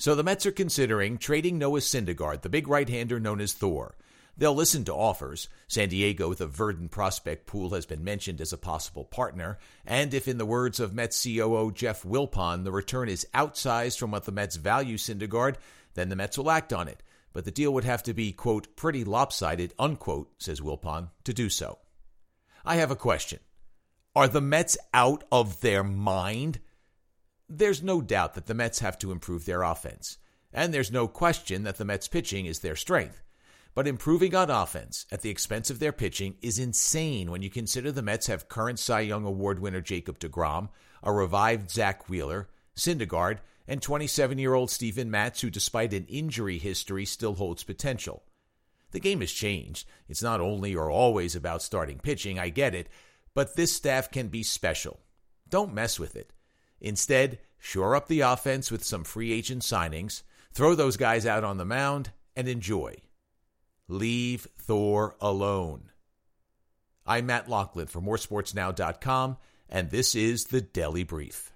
So the Mets are considering trading Noah Syndergaard, the big right-hander known as Thor. They'll listen to offers. San Diego, the verdant prospect pool, has been mentioned as a possible partner. And if, in the words of Mets COO Jeff Wilpon, the return is outsized from what the Mets value Syndergaard, then the Mets will act on it. But the deal would have to be, quote, pretty lopsided, unquote, says Wilpon, to do so. I have a question. Are the Mets out of their mind? There's no doubt that the Mets have to improve their offense, and there's no question that the Mets pitching is their strength. But improving on offense at the expense of their pitching is insane when you consider the Mets have current Cy Young Award winner Jacob DeGrom, a revived Zack Wheeler, Syndergaard, and 27 year old Steven Matz, who, despite an injury history, still holds potential. The game has changed. It's not only or always about starting pitching, I get it, but this staff can be special. Don't mess with it. Instead, shore up the offense with some free agent signings, throw those guys out on the mound, and enjoy. Leave Thor alone. I'm Matt Loughlin for moresportsnow.com, and this is the Daily Brief.